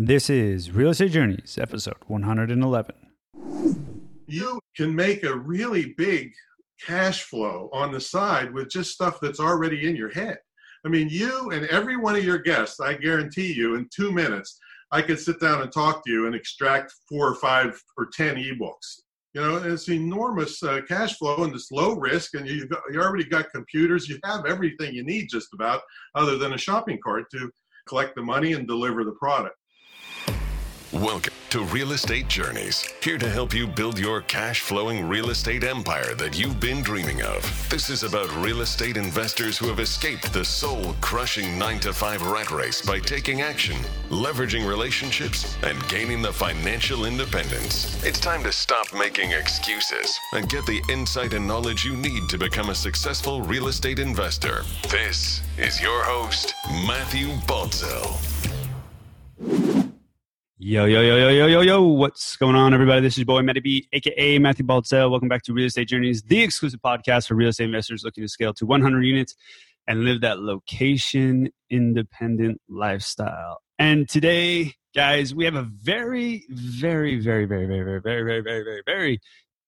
This is Real Estate Journeys, episode 111. You can make a really big cash flow on the side with just stuff that's already in your head. I mean, you and every one of your guests, I guarantee you, in two minutes, I could sit down and talk to you and extract four or five or 10 ebooks. You know, it's enormous uh, cash flow and it's low risk, and you've got, you already got computers. You have everything you need just about, other than a shopping cart to collect the money and deliver the product. Welcome to Real Estate Journeys, here to help you build your cash flowing real estate empire that you've been dreaming of. This is about real estate investors who have escaped the soul crushing 9 to 5 rat race by taking action, leveraging relationships, and gaining the financial independence. It's time to stop making excuses and get the insight and knowledge you need to become a successful real estate investor. This is your host, Matthew Baltzell. Yo, yo, yo, yo, yo, yo, yo. What's going on, everybody? This is your boy, Matty B, aka Matthew Baltzell. Welcome back to Real Estate Journeys, the exclusive podcast for real estate investors looking to scale to 100 units and live that location independent lifestyle. And today, guys, we have a very, very, very, very, very, very, very, very, very, very, very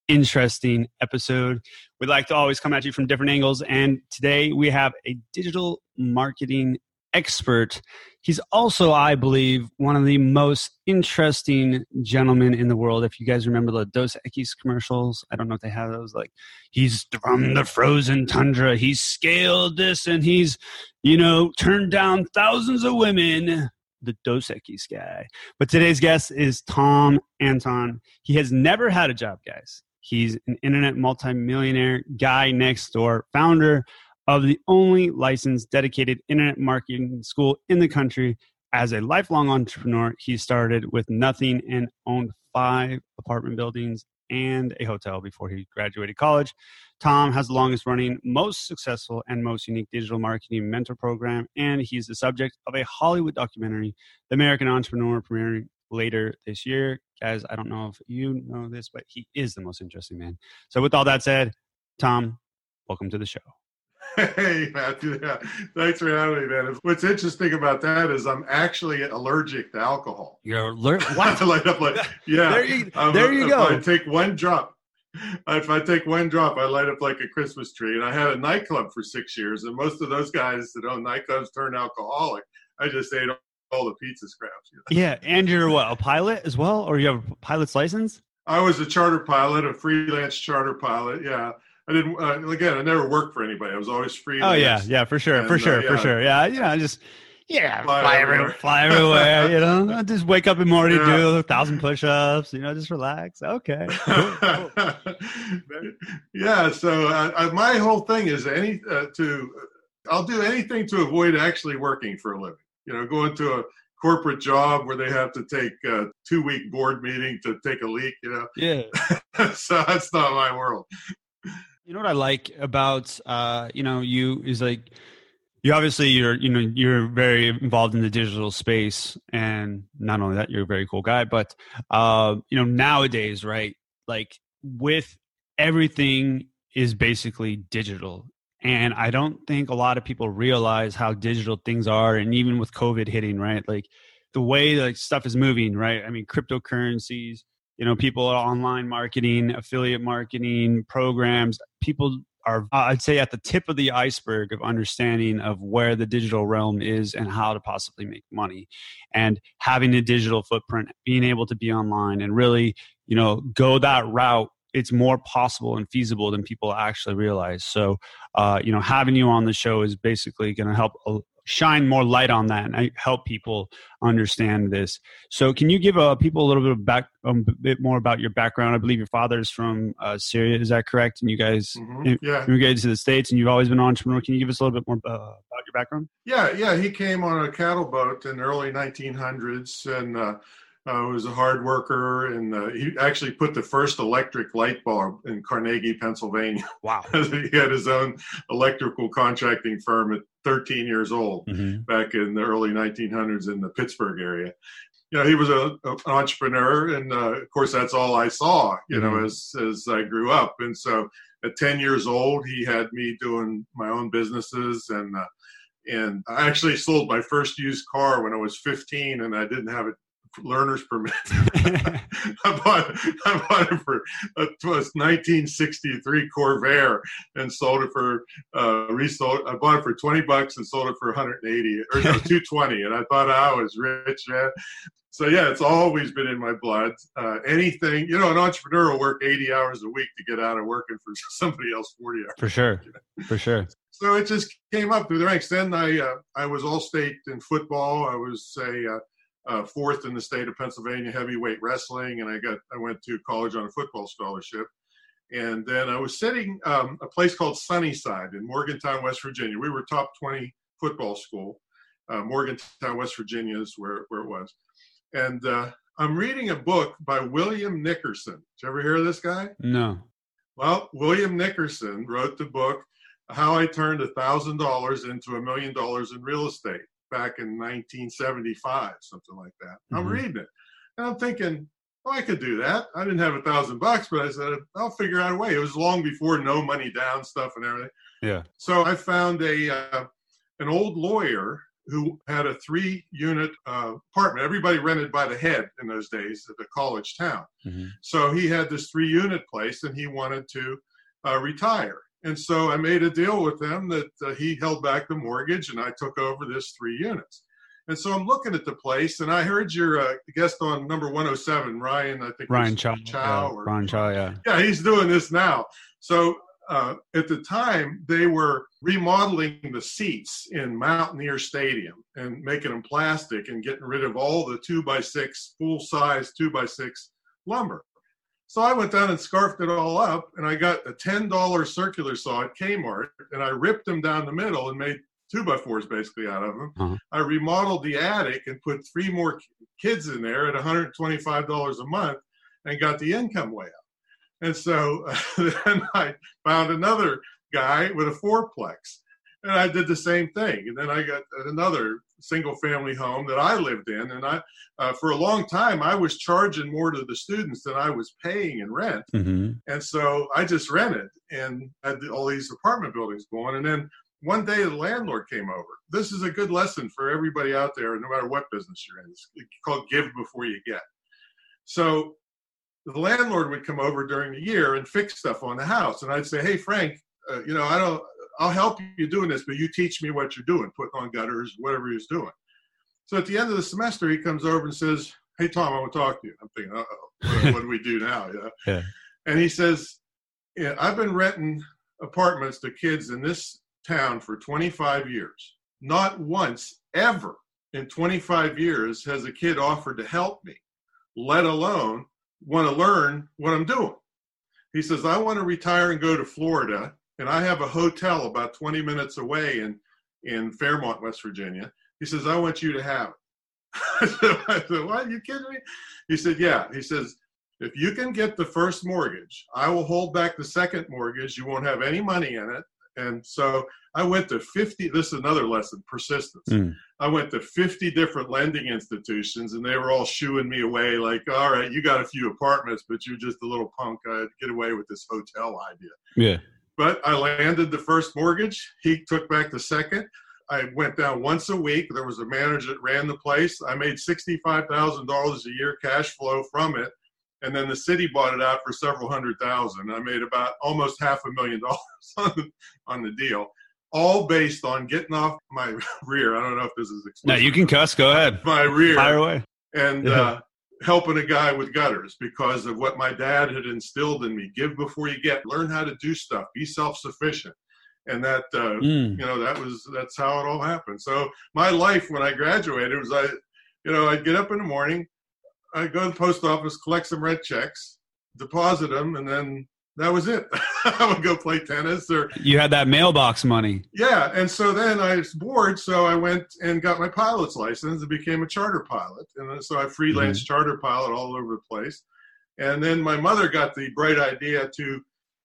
interesting episode. We like to always come at you from different angles. And today we have a digital marketing expert. He's also, I believe, one of the most interesting gentlemen in the world. If you guys remember the Dos Equis commercials, I don't know if they have those. Like, he's from the frozen tundra. He's scaled this and he's, you know, turned down thousands of women. The Dos Equis guy. But today's guest is Tom Antion. He has never had a job, guys. He's an internet multimillionaire guy next door, founder of the only licensed dedicated internet marketing school in the country. As a lifelong entrepreneur, he started with nothing and owned five apartment buildings and a hotel before he graduated college. Tom has the longest running, most successful, and most unique digital marketing mentor program, and he's the subject of a Hollywood documentary, The American Entrepreneur, premiering later this year. Guys, I don't know if you know this, but he is the most interesting man. So, with all that said, Tom, welcome to the show. Hey, Matthew. Yeah. Thanks for having me, man. What's interesting about that is I'm actually allergic to alcohol. You're alert. I light up like, yeah. there you, there you go. I take one drop, if I take one drop, I light up like a Christmas tree. And I had a nightclub for six years, and most of those guys that own nightclubs turn alcoholic. I just ate all the pizza scraps. you know. Yeah, and you're what a pilot as well, or you have a pilot's license? I was a charter pilot, a freelance charter pilot. Yeah. I didn't, uh, again, I never worked for anybody. I was always free. Oh yeah, yeah, for sure, for And, uh, sure, for sure. Yeah, you know, just yeah, fly, Fly everywhere, everywhere. fly everywhere. You know, I just wake up in the morning, Yeah. do a thousand push-ups. You know, just relax. Okay. cool, cool. yeah. So uh, uh, my whole thing is any uh, to I'll do anything to avoid actually working for a living. You know, going to a corporate job where they have to take a two week board meeting to take a leak. You know. Yeah. so that's not my world. You know what I like about uh, you know you is like you obviously you're you know you're very involved in the digital space and not only that you're a very cool guy but uh, you know nowadays right like with everything is basically digital. And I don't think a lot of people realize how digital things are and even with COVID hitting right like the way like stuff is moving right? I mean cryptocurrencies you know people online marketing affiliate marketing programs. People are i'd say at the tip of the iceberg of understanding of where the digital realm is and how to possibly make money. And having a digital footprint being able to be online and really you know go that route it's more possible and feasible than people actually realize. So uh, you know having you on the show is basically going to help shine more light on that and uh, help people understand this so, can you give uh, people a little bit of back, um, a bit more about your background? I believe your father's from uh, Syria. Is that correct? And you guys Mhm. Yeah. immigrated to the states, and you've always been an entrepreneur. Can you give us a little bit more uh, about your background? Yeah, yeah. He came on a cattle boat in the early 1900s and uh, was a hard worker. And uh, he actually put the first electric light bulb in Carnegie, Pennsylvania. Wow. he had his own electrical contracting firm at 13 years old Mm-hmm. back in the early 1900s in the Pittsburgh area. You know, he was a, an entrepreneur, and uh, of course, that's all I saw. You know, Mhm. as as I grew up, and so at 10 years old, he had me doing my own businesses, and uh, and I actually sold my first used car when I was 15, and I didn't have it learner's permit. I bought I bought it for it was 1963 Corvair and sold it for uh, resold. I bought it for 20 bucks and sold it for 180 or no 220, and I thought I was rich, man. So yeah, it's always been in my blood. Uh, anything, you know, an entrepreneur will work 80 hours a week to get out of working for somebody else 40 hours. For sure, for sure. So it just came up through the ranks. Then I uh, I was all state in football. I was a uh, uh, fourth in the state of Pennsylvania heavyweight wrestling, and I got I went to college on a football scholarship. And then I was sitting um, a place called Sunnyside in Morgantown, West Virginia. We were top 20 football school. Uh, Morgantown, West Virginia is where, where it was. And uh, I'm reading a book by William Nickerson. Did you ever hear of this guy? No. Well, William Nickerson wrote the book How I Turned a Thousand Dollars into a Million Dollars in Real Estate back in 1975, something like that. Mm-hmm. I'm reading it, and I'm thinking, oh, I could do that. I didn't have a thousand bucks, but I said I'll figure out a way. It was long before no money down stuff and everything. Yeah. So I found a uh, an old lawyer who had a three unit uh, apartment. Everybody rented by the head in those days at the college town. Mm-hmm. So he had this three unit place and he wanted to uh, retire. And so I made a deal with him that uh, he held back the mortgage and I took over this three units. And so I'm looking at the place, and I heard your uh, guest on number 107, Ryan. I think Ryan Chow. Chow yeah, or, Ryan Chow, yeah. Yeah, he's doing this now. So uh, at the time, they were remodeling the seats in Mountaineer Stadium and making them plastic and getting rid of all the two by six, full size two by six lumber. So I went down and scarfed it all up, and I got a $10 circular saw at Kmart, and I ripped them down the middle and made two by fours basically out of them. Uh-huh. I remodeled the attic and put three more kids in there at $125 a month and got the income way up. And so then I found another guy with a fourplex. And I did the same thing. And then I got another single family home that I lived in. And I, uh, for a long time, I was charging more to the students than I was paying in rent. Mm-hmm. And so I just rented and had all these apartment buildings going. And then one day the landlord came over. This is a good lesson for everybody out there, no matter what business you're in. It's called give before you get. So the landlord would come over during the year and fix stuff on the house. And I'd say, hey, Frank, uh, you know, I don't, I'll help you doing this, but you teach me what you're doing, putting on gutters, whatever he's doing. So at the end of the semester, he comes over and says, hey, Tom, I want to talk to you. I'm thinking, uh-oh, what, what do we do now? Yeah. yeah. And he says, yeah, I've been renting apartments to kids in this town for 25 years. Not once, ever in 25 years has a kid offered to help me, let alone want to learn what I'm doing. He says, I want to retire and go to Florida, and I have a hotel about 20 minutes away in, in Fairmont, West Virginia. He says, I want you to have it. I said, What? Are you kidding me? He said, Yeah. He says, If you can get the first mortgage, I will hold back the second mortgage. You won't have any money in it. And so I went to 50, this is another lesson persistence. Mm. I went to 50 different lending institutions and they were all shooing me away like, all right, you got a few apartments, but you're just a little punk. I'd get away with this hotel idea. Yeah. But I landed the first mortgage. He took back the second. I went down once a week. There was a manager that ran the place. I made $65,000 a year cash flow from it and then the city bought it out for several hundred thousand. I made about almost half a million dollars on the, on the deal, all based on getting off my rear. I don't know if this is explicit. No, you can cuss. Go ahead. My rear. Fire away. And yeah. uh, helping a guy with gutters because of what my dad had instilled in me. Give before you get. Learn how to do stuff. Be self-sufficient. And that, uh, mm. you know, that was that's how it all happened. So my life when I graduated was I, you know, I'd get up in the morning, i'd go to the post office, collect some rent checks, deposit them, and then that was it. I would go play tennis or. You had that mailbox money. Yeah, and so then I was bored, so I went and got my pilot's license and became a charter pilot, and so I freelance mm-hmm. charter pilot all over the place. And then my mother got the bright idea to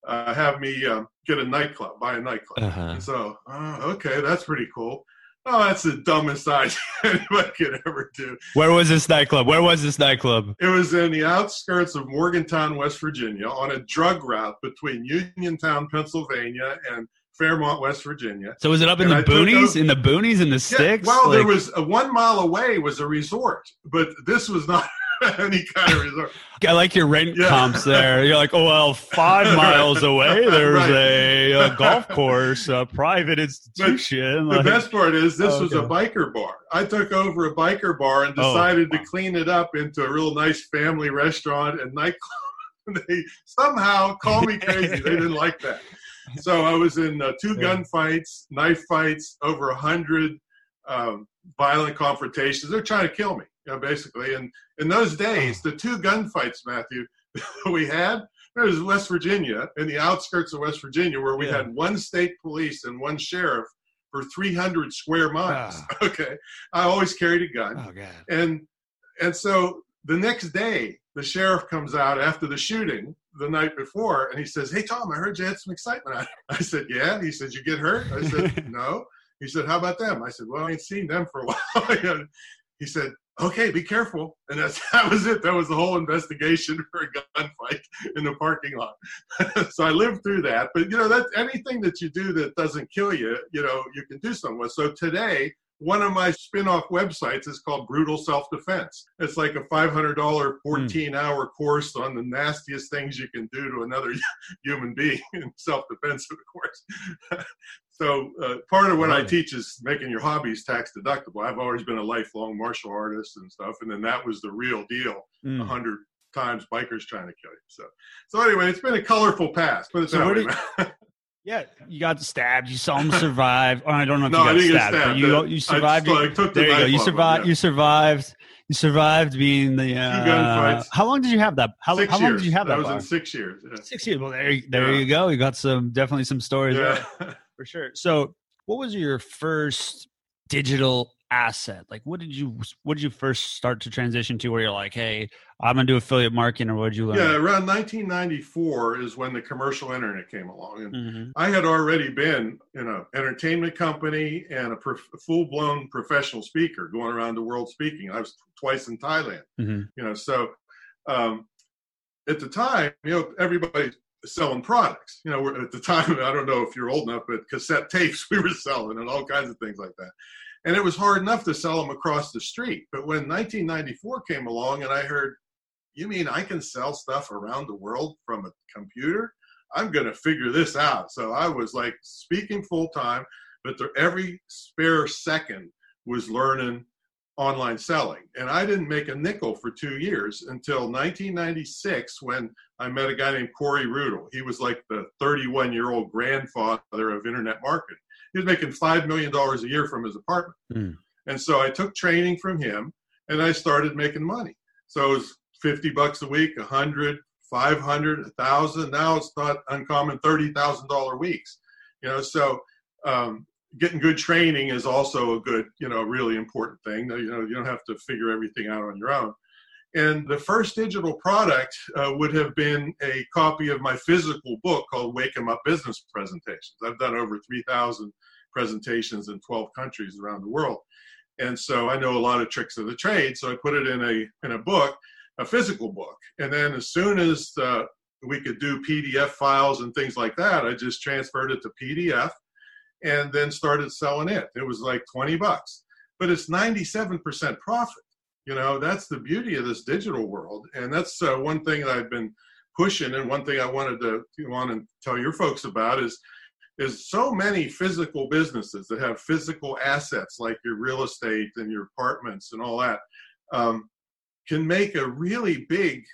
uh, have me uh, get a nightclub, buy a nightclub. Uh-huh. So, uh, okay, that's pretty cool. Oh, that's the dumbest idea anybody could ever do. Where was this nightclub? Where was this nightclub? It was in the outskirts of Morgantown, West Virginia, on a drug route between Uniontown, Pennsylvania, and Fairmont, West Virginia. So was it up in And the I boonies, over- in the boonies, in the Yeah, sticks? well, there was a one mile away was a resort, but this was not any kind of resort. I like your rent Yeah. comps there. You're like, oh well, five miles away, there's Right. a, a golf course, a private institution. The best part is this Oh, was a biker bar. I took over a biker bar and Oh, decided wow. to clean it up into a real nice family restaurant and nightclub. they somehow call me crazy. they didn't like that. So I was in uh, two Yeah. gunfights, knife fights, over a hundred um, violent confrontations. They're trying to kill me, you know, basically. And in those days, the two gunfights, Matthew, we had there was West Virginia, in the outskirts of West Virginia, where we Yeah. had one state police and one sheriff for 300 square miles. Ah. Okay, I always carried a gun, oh god. and and so the next day, the sheriff comes out after the shooting the night before, and he says, "Hey Tom, I heard you had some excitement." I, I said, "Yeah." He said, "You get hurt?" I said, "No." He said, "How about them?" I said, "Well, I ain't seen them for a while." he said, "Okay, be careful." And that's that was it. That was the whole investigation for a gunfight in the parking lot. so I lived through that. But you know, that anything that you do that doesn't kill you, you know, you can do something with. So today. One of my spin-off websites is called Brutal Self-Defense. It's like a $500 14-hour course on the nastiest things you can do to another human being in self-defense, of course. so uh, part of what I teach is making your hobbies tax deductible. I've always been a lifelong martial artist and stuff, and then that was the real deal. A Mm. hundred times bikers trying to kill you. So, so anyway, it's been a colorful past. Put it So where did- man. Yeah, you got stabbed. You saw him survive. Or I don't know if No, you got stabbed, but stabbed. you I- you survived. just, like, the there you go. You him, survived. yeah. You survived. You survived being the. Uh. How long did you have that? How, six how long years. did you have that? That was bar? in six years. Yeah. Six years. Well, there, you- there Yeah. you go. You got some definitely some stories Yeah. for sure. So, what was your first digital asset? Like, what did you what did you first start to transition to? Where you're like, hey, I'm gonna do affiliate marketing, or what did you learn? Yeah, around 1994 is when the commercial internet came along, and Mhm. I had already been in an entertainment company and a prof- full-blown professional speaker, going around the world speaking. I was twice in Thailand. Mhm. You know, so um, at the time, you know, everybody selling products. You know, we're- at the time, I don't know if you're old enough, but cassette tapes we were selling and all kinds of things like that. And it was hard enough to sell them across the street. But when 1994 came along and I heard, you mean I can sell stuff around the world from a computer? I'm going to figure this out. So I was like speaking full time, but there, every spare second was learning online selling. And I didn't make a nickel for two years until 1996 when I met a guy named Corey Rudl. He was like the 31 year old grandfather of internet marketing. He was making $5 million a year from his apartment. Hmm. And so I took training from him and I started making money. So it was 50 bucks a week, 100, 500, 1,000. Now it's not uncommon, $30,000 weeks. You know, so um, getting good training is also a good, you know, really important thing. You know, you don't have to figure everything out on your own. And the first digital product uh, would have been a copy of my physical book called Wake 'em Up Business Presentations. I've done over 3,000 presentations in 12 countries around the world. And so I know a lot of tricks of the trade. So I put it in a, in a book, a physical book. And then as soon as uh, we could do PDF files and things like that, I just transferred it to PDF and then started selling it. It was like 20 bucks, but it's 97% profit. You know, that's the beauty of this digital world. And that's uh, one thing that I've been pushing. And one thing I wanted to want to tell your folks about is, is so many physical businesses that have physical assets like your real estate and your apartments and all that um, can make a really big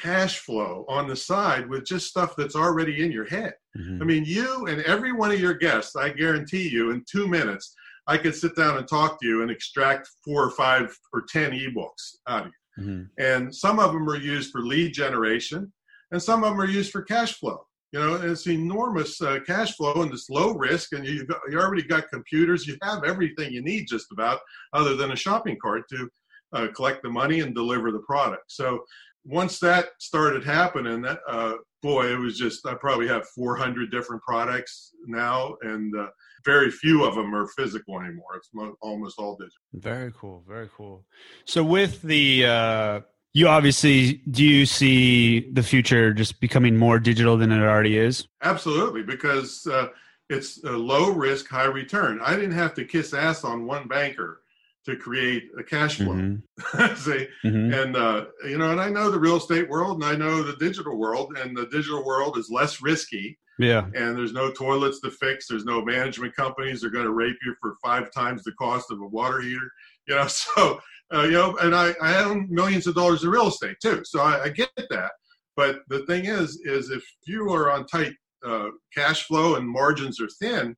cash flow on the side with just stuff that's already in your head. Mhm. I mean, you and every one of your guests, I guarantee you, in two minutes, I could sit down and talk to you and extract four or five or 10 ebooks out of you. Mhm. And some of them are used for lead generation, and some of them are used for cash flow. You know, it's enormous uh, cash flow and it's low risk, and you got, you already got computers. You have everything you need just about, other than a shopping cart to uh, collect the money and deliver the product. So once that started happening, that uh, boy, it was just I probably have 400 different products now, and uh, very few of them are physical anymore. It's mo- almost all digital. Very cool. Very cool. So with the uh you obviously do you see the future just becoming more digital than it already is? Absolutely, because uh, it's a low risk, high return. I didn't have to kiss ass on one banker to create a cash flow. Mhm. See, Mhm. and uh, you know, and I know the real estate world, and I know the digital world, and the digital world is less risky, Yeah. and there's no toilets to fix. There's no management companies that are going to rape you for five times the cost of a water heater. You know, so uh, you know, and I, I own millions of dollars in real estate too, so I, I get that. But the thing is, is if you are on tight uh, cash flow and margins are thin,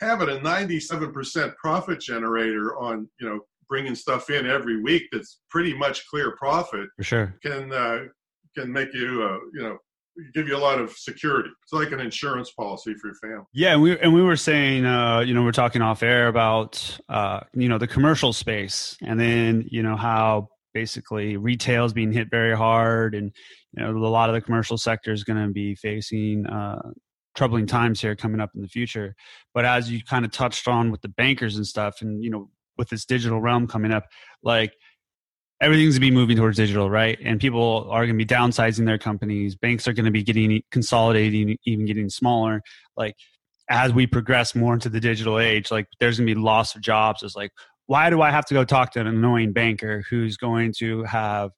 having a 97% profit generator on you know bringing stuff in every week that's pretty much clear profit For sure. can uh, can make you uh, you know give you a lot of security. It's like an insurance policy for your family. Yeah, and we and we were saying, uh, you know, we're talking off air about, uh, you know, the commercial space, and then you know how basically retail is being hit very hard, and you know a lot of the commercial sector is going to be facing uh, troubling times here coming up in the future. But as you kind of touched on with the bankers and stuff, and you know, with this digital realm coming up, like everything's going to be moving towards digital, right? And people are going to be downsizing their companies. Banks are going to be getting consolidating, even getting smaller. Like as we progress more into the digital age, like there's going to be loss of jobs. It's like, why do I have to go talk to an annoying banker who's going to have,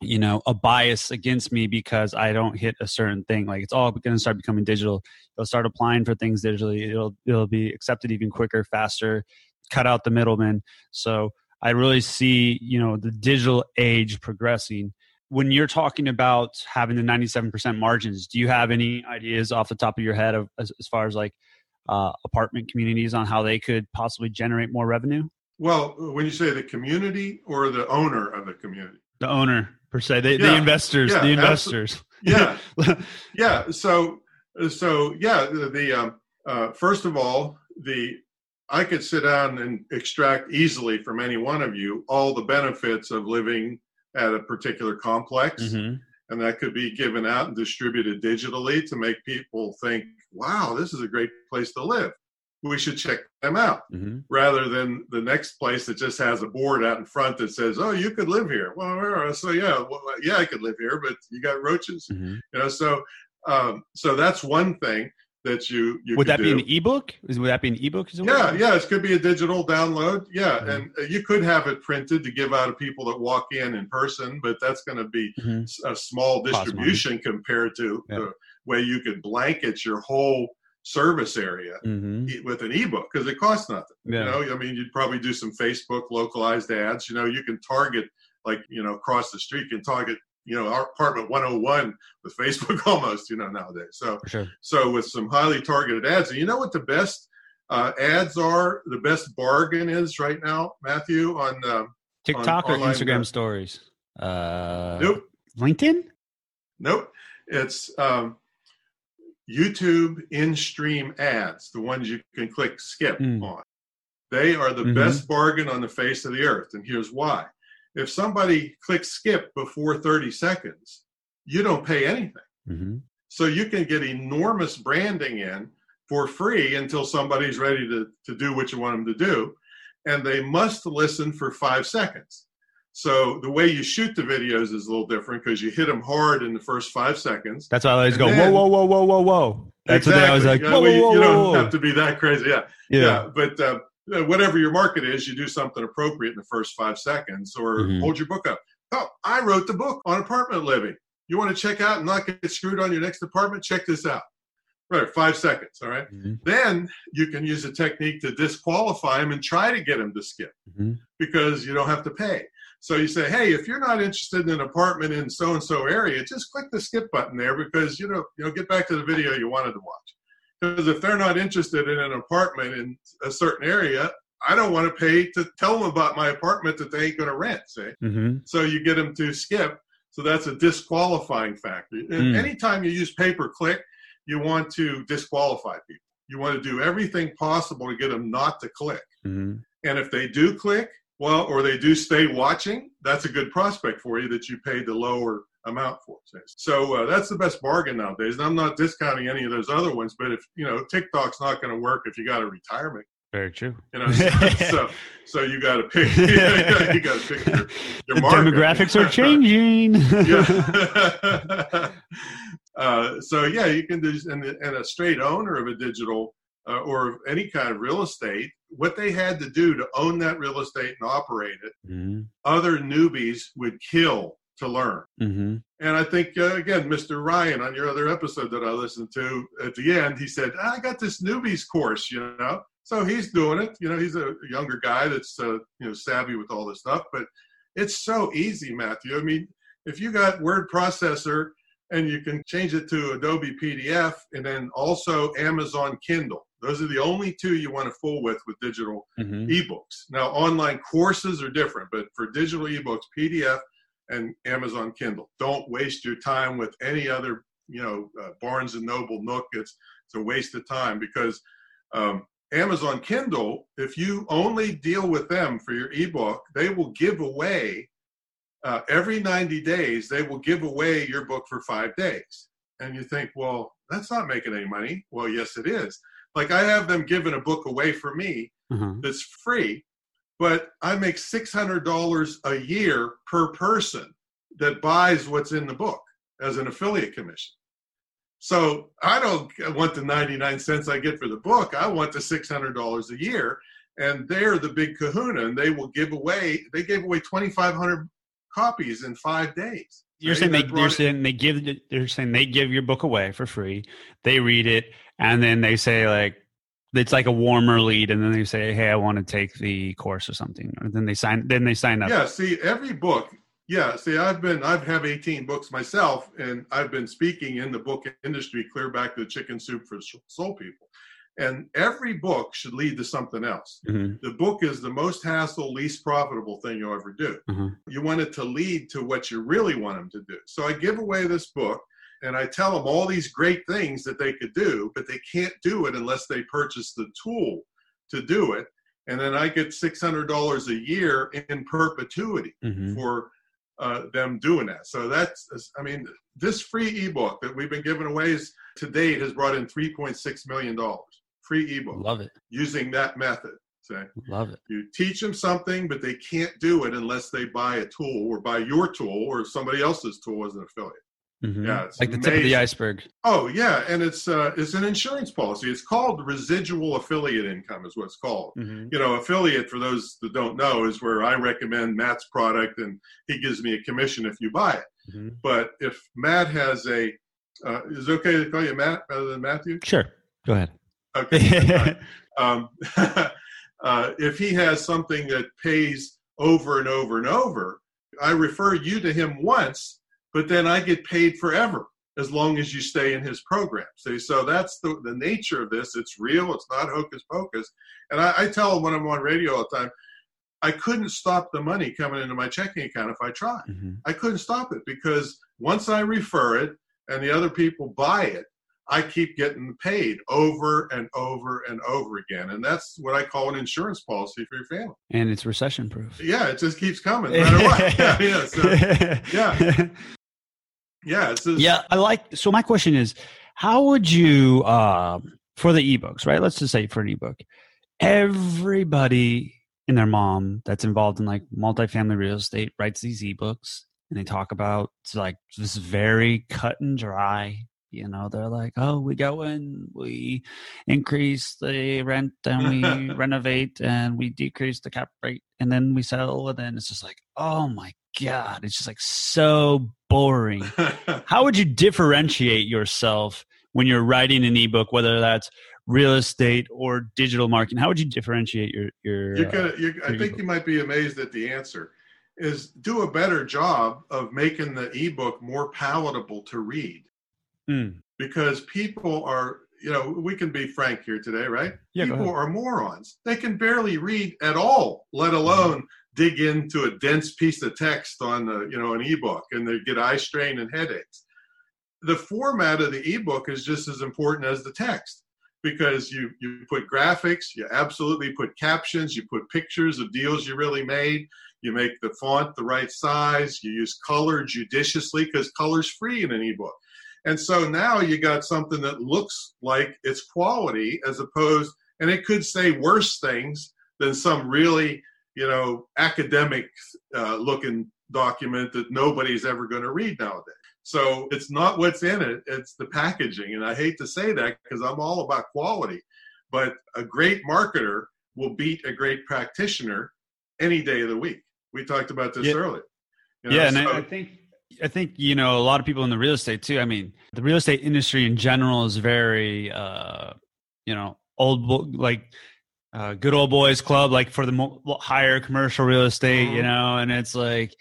you know, a bias against me because I don't hit a certain thing? Like it's all going to start becoming digital. They'll start applying for things digitally. It'll it'll be accepted even quicker, faster. Cut out the middleman. So I really see, you know, the digital age progressing. When you're talking about having the 97% margins, do you have any ideas off the top of your head of as, as far as like uh, apartment communities on how they could possibly generate more revenue? Well, when you say the community or the owner of the community, The owner per se, the, the investors, yeah, the investors. yeah, yeah. So, so yeah, the, the um, uh, first of all, the I could sit down and extract easily from any one of you all the benefits of living at a particular complex. Mhm. and that could be given out and distributed digitally to make people think, wow, this is a great place to live. We should check them out Mhm. rather than the next place that just has a board out in front that says, oh, you could live here. Well, so yeah, well, yeah, I could live here, but you got roaches. Mhm. You know, so um, so that's one thing that you you Would that be do. an ebook? Is would that be an ebook? Yeah, yeah, it could be a digital download. Yeah, Mhm. and uh, you could have it printed to give out to people that walk in in person, but that's going to be Mhm. s- a small distribution compared to Yeah. the way you could blanket your whole service area Mhm. e- with an ebook because it costs nothing. Yeah. You know, I mean, you'd probably do some Facebook localized ads. You know, you can target like you know across the street, you can target you know our apartment 101 with Facebook almost. You know nowadays. So sure. so with some highly targeted ads, and you know what the best uh, ads are? The best bargain is right now, Matthew, on um, TikTok or Instagram stories? Uh, nope, LinkedIn? nope. It's um, YouTube in-stream ads, the ones you can click skip Mm. on. They are the Mhm. best bargain on the face of the earth, and here's why. If somebody clicks skip before 30 seconds, you don't pay anything. hmm So you can get enormous branding in for free until somebody's ready to, to do what you want them to do. And they must listen for five seconds. So the way you shoot the videos is a little different because you hit them hard in the first five seconds. That's why I always And go, then- whoa, whoa, whoa, whoa, whoa, whoa. That's what they always like, whoa, well, whoa, you, whoa, you don't whoa. have to be that crazy. Yeah. Yeah. Yeah. But uh, whatever your market is, you do something appropriate in the first five seconds or Mhm. hold your book up. Oh, I wrote the book on apartment living. You want to check out and not get screwed on your next apartment? Check this out. Right, five seconds. All right. Mhm. Then you can use a technique to disqualify them and try to get them to skip Mhm. because you don't have to pay. So you say, hey, if you're not interested in an apartment in so and so area, just click the skip button there because you know, you know, get back to the video you wanted to watch. Because if they're not interested in an apartment in a certain area, I don't want to pay to tell them about my apartment that they ain't going to rent. See, Mhm. so you get them to skip. So that's a disqualifying factor. Mm. Anytime you use pay per click, you want to disqualify people. You want to do everything possible to get them not to click. Mhm. And if they do click, well, or they do stay watching, that's a good prospect for you that you paid the lower amount for. So uh, that's the best bargain nowadays. And I'm not discounting any of those other ones, but if you know TikTok's not going to work if you got a retirement, Very true. you know, so so, so you got to pick. you got to pick your, your demographics are changing. yeah. uh, so yeah, you can do, and, and a straight owner of a digital uh, or any kind of real estate, what they had to do to own that real estate and operate it, Mm-hmm. other newbies would kill to learn. Mm-hmm. And I think, uh, again, Mr. Ryan, on your other episode that I listened to at the end, he said, I got this newbies course, you know. So he's doing it. You know, he's a younger guy that's, uh, you know, savvy with all this stuff. But it's so easy, Matthew. I mean, if you got word processor and you can change it to Adobe PDF and then also Amazon Kindle, those are the only two you want to fool with with digital Mm-hmm. ebooks. Now, online courses are different, but for digital ebooks, PDF and Amazon Kindle. Don't waste your time with any other, you know, uh, Barnes and Noble Nook. It's it's a waste of time because um, Amazon Kindle, if you only deal with them for your ebook, they will give away uh, every 90 days. They will give away your book for five days, and you think, well, that's not making any money. Well, yes, it is. Like I have them giving a book away for me Uh-huh. that's free, but I make six hundred dollars a year per person that buys what's in the book as an affiliate commission. So I don't want the ninety nine cents I get for the book. I want the six hundred dollars a year, and they're the big Kahuna, and they will give away. They gave away twenty five hundred copies in five days. You're Right? saying they, they're saying they give they're saying they give your book away for free. They read it and then they say like it's like a warmer lead, and then they say, "Hey, I want to take the course or something." And then they sign. Then they sign up. Yeah, see, every book. Yeah, see, I've been, I've have 18 books myself, and I've been speaking in the book industry clear back to the Chicken Soup for Soul People. And every book should lead to something else. Mhm. The book is the most hassle, least profitable thing you'll ever do. Mhm. You want it to lead to what you really want them to do. So I give away this book, and I tell them all these great things that they could do, but they can't do it unless they purchase the tool to do it. And then I get $600 a year in perpetuity Mhm. for uh, them doing that. So that's, I mean, this free ebook that we've been giving away is, to date has brought in $3.6 million. Free ebook Love it. using that method. So Love it. you teach them something, but they can't do it unless they buy a tool or buy your tool or somebody else's tool as an affiliate. Mhm. Yeah, it's like the tip of the iceberg. Oh yeah, and it's uh, it's an insurance policy. It's called residual affiliate income, is what it's called. Mhm. You know, affiliate for those that don't know is where I recommend Matt's product and he gives me a commission if you buy it. Mhm. But if Matt has a, uh, is it okay to call you Matt rather than Matthew? Sure. Go ahead. Okay. um, uh, if he has something that pays over and over and over, I refer you to him once, but then I get paid forever as long as you stay in his program. See, so that's the, the nature of this. It's real. It's not hocus pocus. And I, I tell when I'm on radio all the time, I couldn't stop the money coming into my checking account if I tried. Mhm. I couldn't stop it because once I refer it and the other people buy it, I keep getting paid over and over and over again. And that's what I call an insurance policy for your family. And it's recession proof. Yeah, it just keeps coming no matter what. Yeah, yeah. So, yeah. Yeah, yeah i like so my question is how would you um for the ebooks right? Let's just say for an ebook everybody and their mom that's involved in like multifamily real estate writes these ebooks and they talk about like this very cut and dry you know they're like oh we go in we increase the rent and we renovate and we decrease the cap rate and then we sell and then it's just like oh my god it's just like so boring how would you differentiate yourself when you're writing an ebook whether that's real estate or digital marketing how would you differentiate your your you're uh, gonna, you're, I think ebook. you might be amazed at the answer. Is do a better job of making the ebook more palatable to read. Mm, because people are you know we can be frank here today right? Yeah, people are morons. They can barely read at all let alone dig into a dense piece of text on the you know an ebook and they get eye strain and headaches. The format of the ebook is just as important as the text because you you put graphics you absolutely put captions you put pictures of deals you really made you make the font the right size you use color judiciously because color's free in an ebook and so now you got something that looks like it's quality as opposed, and it could say worse things than some really, you know, academic uh, looking document that nobody's ever going to read nowadays. So it's not what's in it, it's the packaging. And I hate to say that because I'm all about quality. but a great marketer will beat a great practitioner any day of the week. We talked about this Yeah. earlier. You know, yeah, and so- I, I think I think you know a lot of people in the real estate too. I mean, the real estate industry in general is very, uh, you know, old like uh, good old boys club, like for the mo- higher commercial real estate, you Mhm. know, and it's like,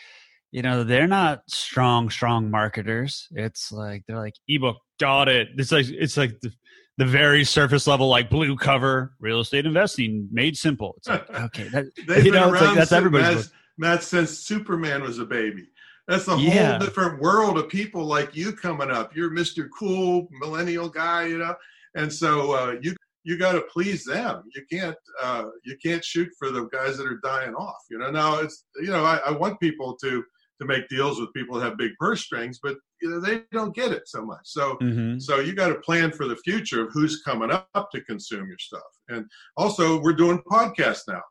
you know, they're not strong, strong marketers. It's like they're like ebook, got it. It's like it's like the, the very surface level, like blue cover real estate investing made simple. It's like okay, that, you know, it's like that's everybody's Matt, Matt, since Superman was a baby. That's a Yeah. whole different world of people like you coming up. You're Mr. Cool millennial guy, you know, and so uh, you you got to please them. You can't uh, you can't shoot for the guys that are dying off. You know, now it's you know I, I want people to to make deals with people that have big purse strings, but you know they don't get it so much. So Mhm. so you got to plan for the future of who's coming up to consume your stuff. And also, we're doing podcasts now.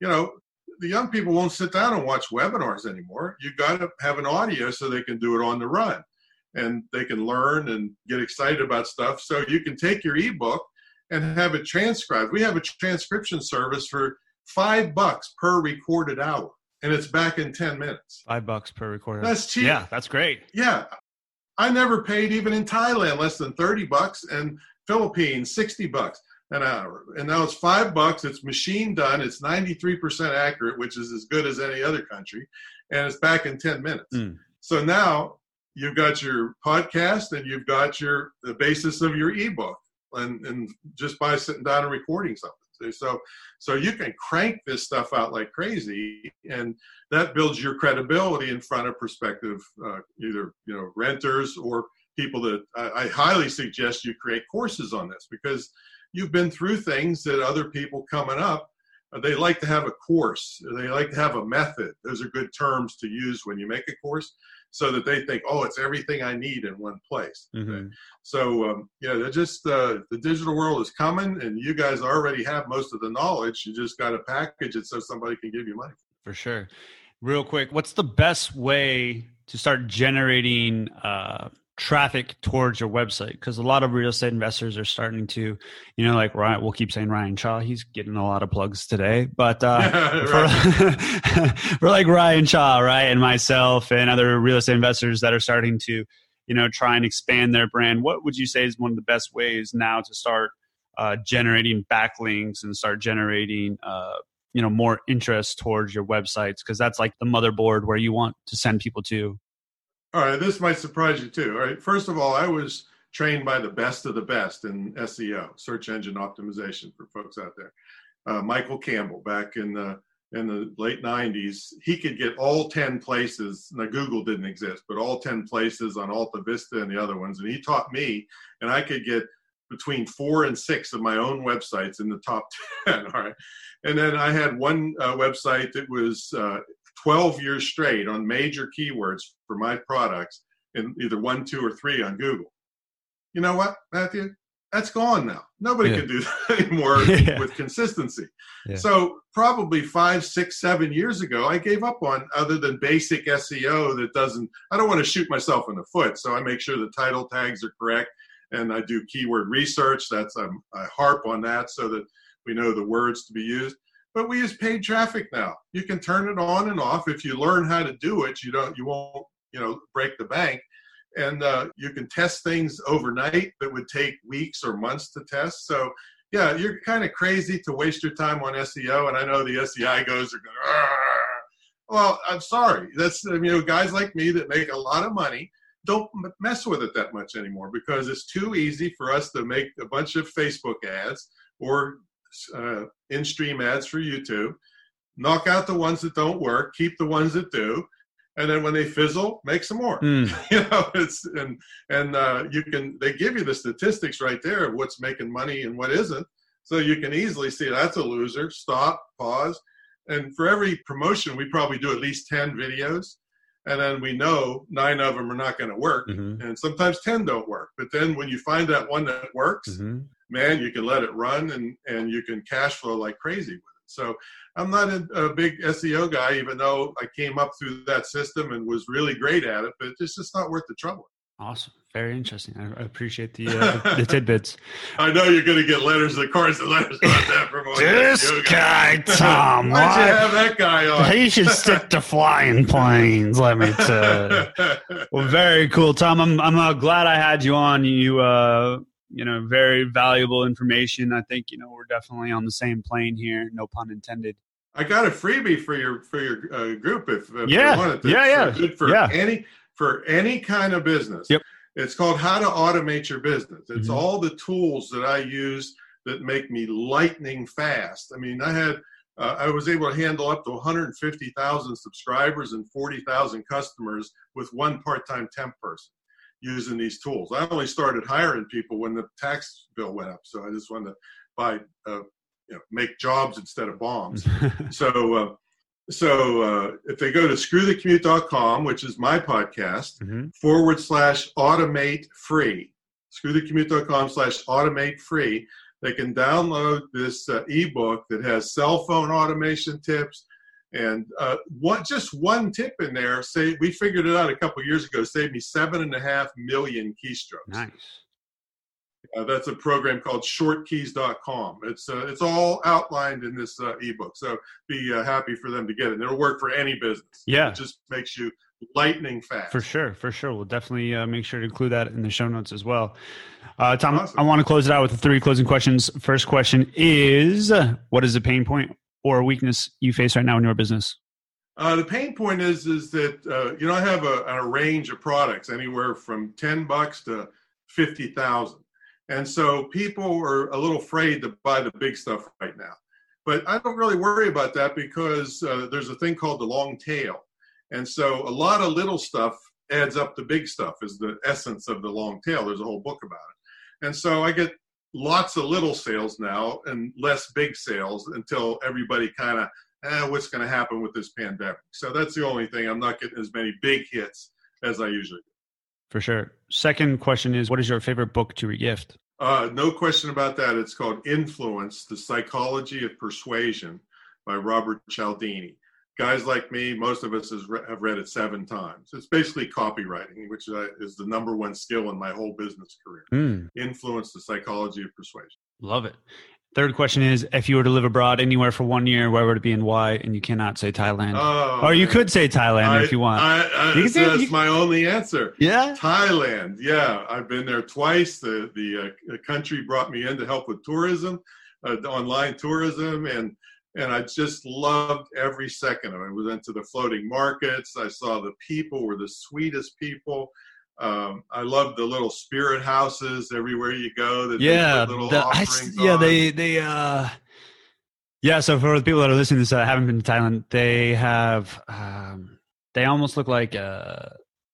You know, the young people won't sit down and watch webinars anymore. You got to have an audio so they can do it on the run, and they can learn and get excited about stuff. So you can take your ebook and have it transcribed. We have a transcription service for five bucks per recorded hour, and it's back in ten minutes. Five bucks per recorder. That's cheap. Yeah, that's great. Yeah, I never paid even in Thailand less than thirty bucks, and Philippines sixty bucks an hour. And now it's five bucks. It's machine done. It's ninety three percent accurate, which is as good as any other country, and it's back in ten minutes. Mm. So now you've got your podcast and you've got your the basis of your ebook, and and just by sitting down and recording something. So so you can crank this stuff out like crazy, and that builds your credibility in front of prospective uh, either you know renters or people that I, I highly suggest you create courses on this because you've been through things that other people coming up uh, they like to have a course. They like to have a method. Those are good terms to use when you make a course so that they think oh it's everything i need in one place. Mhm. so um, yeah they're just uh, the digital world is coming and you guys already have most of the knowledge. You just got to package it so somebody can give you money. For sure. Real quick, what's the best way to start generating uh, traffic towards your website? Because a lot of real estate investors are starting to, you know, like Ryan, we'll keep saying Ryan Shaw, he's getting a lot of plugs today. But uh, for, for like Ryan Shaw, right, and myself and other real estate investors that are starting to, you know, try and expand their brand, what would you say is one of the best ways now to start uh, generating backlinks and start generating, uh, you know, more interest towards your websites? Because that's like the motherboard where you want to send people to. All right, this might surprise you too. All right, first of all, I was trained by the best of the best in SEO, search engine optimization, for folks out there. Uh, Michael Campbell, back in the in the late '90s, he could get all ten places. Now Google didn't exist, but all ten places on AltaVista and the other ones, and he taught me, and I could get between four and six of my own websites in the top ten. All right, and then I had one uh, website that was uh, 12 years straight on major keywords for my products in either one, two, or three on Google. You know what, Matthew? That's gone now. Nobody Yeah. can do that anymore Yeah. with consistency. Yeah. So probably five, six, seven years ago, I gave up on other than basic SEO that doesn't. I don't want to shoot myself in the foot, so I make sure the title tags are correct, and I do keyword research. That's um, I harp on that so that we know the words to be used but we use paid traffic now. You can turn it on and off. If you learn how to do it, you don't, you won't, you know, break the bank. And uh, you can test things overnight that would take weeks or months to test. So, yeah, you're kind of crazy to waste your time on SEO. And I know the SEO guys are going, well, I'm sorry. That's you know, guys like me that make a lot of money don't mess with it that much anymore because it's too easy for us to make a bunch of Facebook ads or uh, in-stream ads for YouTube. Knock out the ones that don't work, keep the ones that do, and then when they fizzle, make some more. Mm. You know, it's and and uh, you can they give you the statistics right there of what's making money and what isn't, so you can easily see that's a loser. Stop, pause, and for every promotion, we probably do at least ten videos, and then we know nine of them are not going to work, Mhm. and sometimes ten don't work. But then when you find that one that works, Mhm. Man, you can let it run and and you can cash flow like crazy with it. So I'm not a, a big SEO guy, even though I came up through that system and was really great at it. But it's just not worth the trouble. Awesome. Very interesting. I, appreciate the uh, the tidbits. I know you're going to get letters, of course, and letters about that from This guy, Tom. Why'd you have that guy on? He should stick to flying planes. Let me tell you. Well, very cool, Tom. I'm I'm uh, glad I had you on. You uh, you know, very valuable information. I think you know we're definitely on the same plane here. No pun intended. I got a freebie for your for your uh, group if, if Yeah. you want it. Yeah, yeah. Good for Yeah. any for any kind of business. Yep. It's called How to Automate Your Business. It's Mhm. all the tools that I use that make me lightning fast. I mean, I had uh, I was able to handle up to 150,000 subscribers and 40,000 customers with one part-time temp person using these tools. I only started hiring people when the tax bill went up, so I just wanted to buy, uh, you know, make jobs instead of bombs. so, uh, so uh, if they go to screwthecommute.com, which is my podcast, Mhm. forward slash automate free, screwthecommute.com slash automate free, they can download this uh, ebook that has cell phone automation tips. And uh, what just one tip in there, say we figured it out a couple years ago, saved me seven and a half million keystrokes. Nice. Uh, that's a program called shortkeys.com. It's uh, it's all outlined in this uh, ebook. So be uh, happy for them to get it. And it'll work for any business. Yeah. It just makes you lightning fast. For sure, for sure. We'll definitely uh, make sure to include that in the show notes as well. Uh, Tom, Awesome. I want to close it out with the three closing questions. First question is What is the pain point or weakness you face right now in your business? Uh, the pain point is is that uh, you know I have a, a range of products anywhere from ten bucks to fifty thousand, and so people are a little afraid to buy the big stuff right now. But I don't really worry about that because uh, there's a thing called the long tail, and so a lot of little stuff adds up to big stuff. Is the essence of the long tail. There's a whole book about it, and so I get lots of little sales now and less big sales until everybody kind of eh, what's going to happen with this pandemic. So that's the only thing. I'm not getting as many big hits as I usually do. For sure. Second question is What is your favorite book to regift? Uh, no question about that. It's called Influence The Psychology of Persuasion by Robert Cialdini. Guys like me, most of us has re- have read it seven times. It's basically copywriting, which is the number one skill in my whole business career. Hmm, Influence The Psychology of Persuasion. love it. Third question is If you were to live abroad anywhere for one year, where would it be and why? And you cannot say Thailand. Oh, or you could say Thailand I- if you want. I, I, You say- that's you- my only answer. yeah. Thailand, yeah, I've been there twice. The the uh, country brought me in to help with tourism, uh, online tourism, and and I just loved every second of it. We went to the floating markets. I saw the people were the sweetest people. Um, I loved the little spirit houses everywhere you go. That yeah the- I yeah on. they they uh yeah so for the people that are listening to this that haven't been to thailand they have um they almost look like uh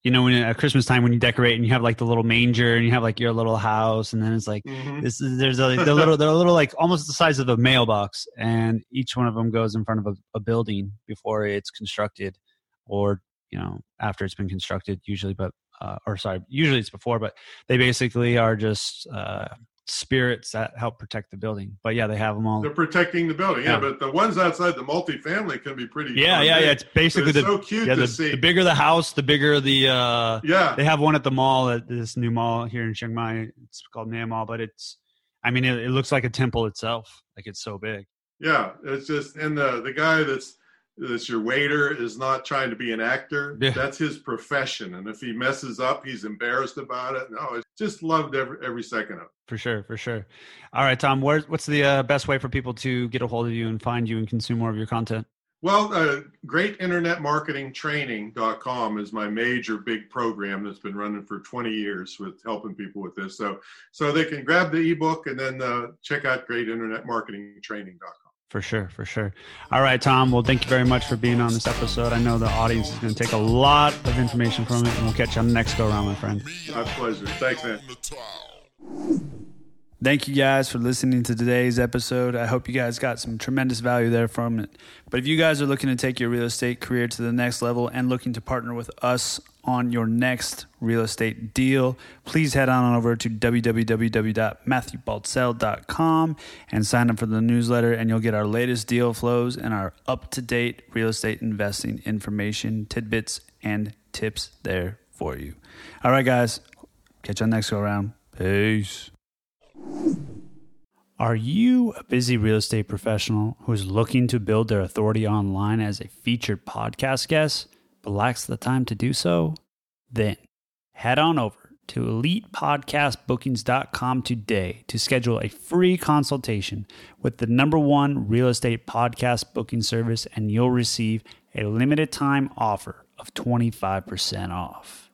you know when at christmas time when you decorate and you have like the little manger and you have like your little house and then it's like Mhm. this is there's a they're little they're a little like almost the size of a mailbox and each one of them goes in front of a, a building before it's constructed or you know after it's been constructed usually but uh, or sorry usually it's before but they basically are just uh spirits that help protect the building but yeah they have them all They're protecting the building, yeah. Yeah. But the ones outside the multifamily can be pretty. yeah yeah big. yeah it's basically it's the so cute yeah to the, see. the bigger the house the bigger the uh yeah, they have one at the mall at this new mall here in Chiang Mai. It's called Nam Mall, but it's I mean it, it looks like a temple itself. Like it's so big. Yeah, it's just and the the guy that's that's your waiter is not trying to be an actor. Yeah. That's his profession, and if he messes up, he's embarrassed about it. No, it's just loved every every second of it. For sure, for sure. All right, Tom, where, what's the uh, best way for people to get a hold of you and find you and consume more of your content? Well, uh, greatinternetmarketingtraining.com is my major big program that's been running for 20 years with helping people with this. So, so they can grab the ebook and then uh, check out greatinternetmarketingtraining.com. For sure, for sure. All right, Tom. Well, thank you very much for being on this episode. I know the audience is going to take a lot of information from it, and we'll catch you on the next go around, my friend. My pleasure. Thanks, man. Thank you guys for listening to today's episode. I hope you guys got some tremendous value there from it. But if you guys are looking to take your real estate career to the next level and looking to partner with us on your next real estate deal, please head on over to www.matthewbaltzell.com and sign up for the newsletter, and you'll get our latest deal flows and our up to date real estate investing information, tidbits, and tips there for you. All right, guys. Catch you on next go around. Peace. Are you a busy real estate professional who is looking to build their authority online as a featured podcast guest, but lacks the time to do so? Then head on over to elitepodcastbookings.com today to schedule a free consultation with the number one real estate podcast booking service, and you'll receive a limited time offer of 25% off.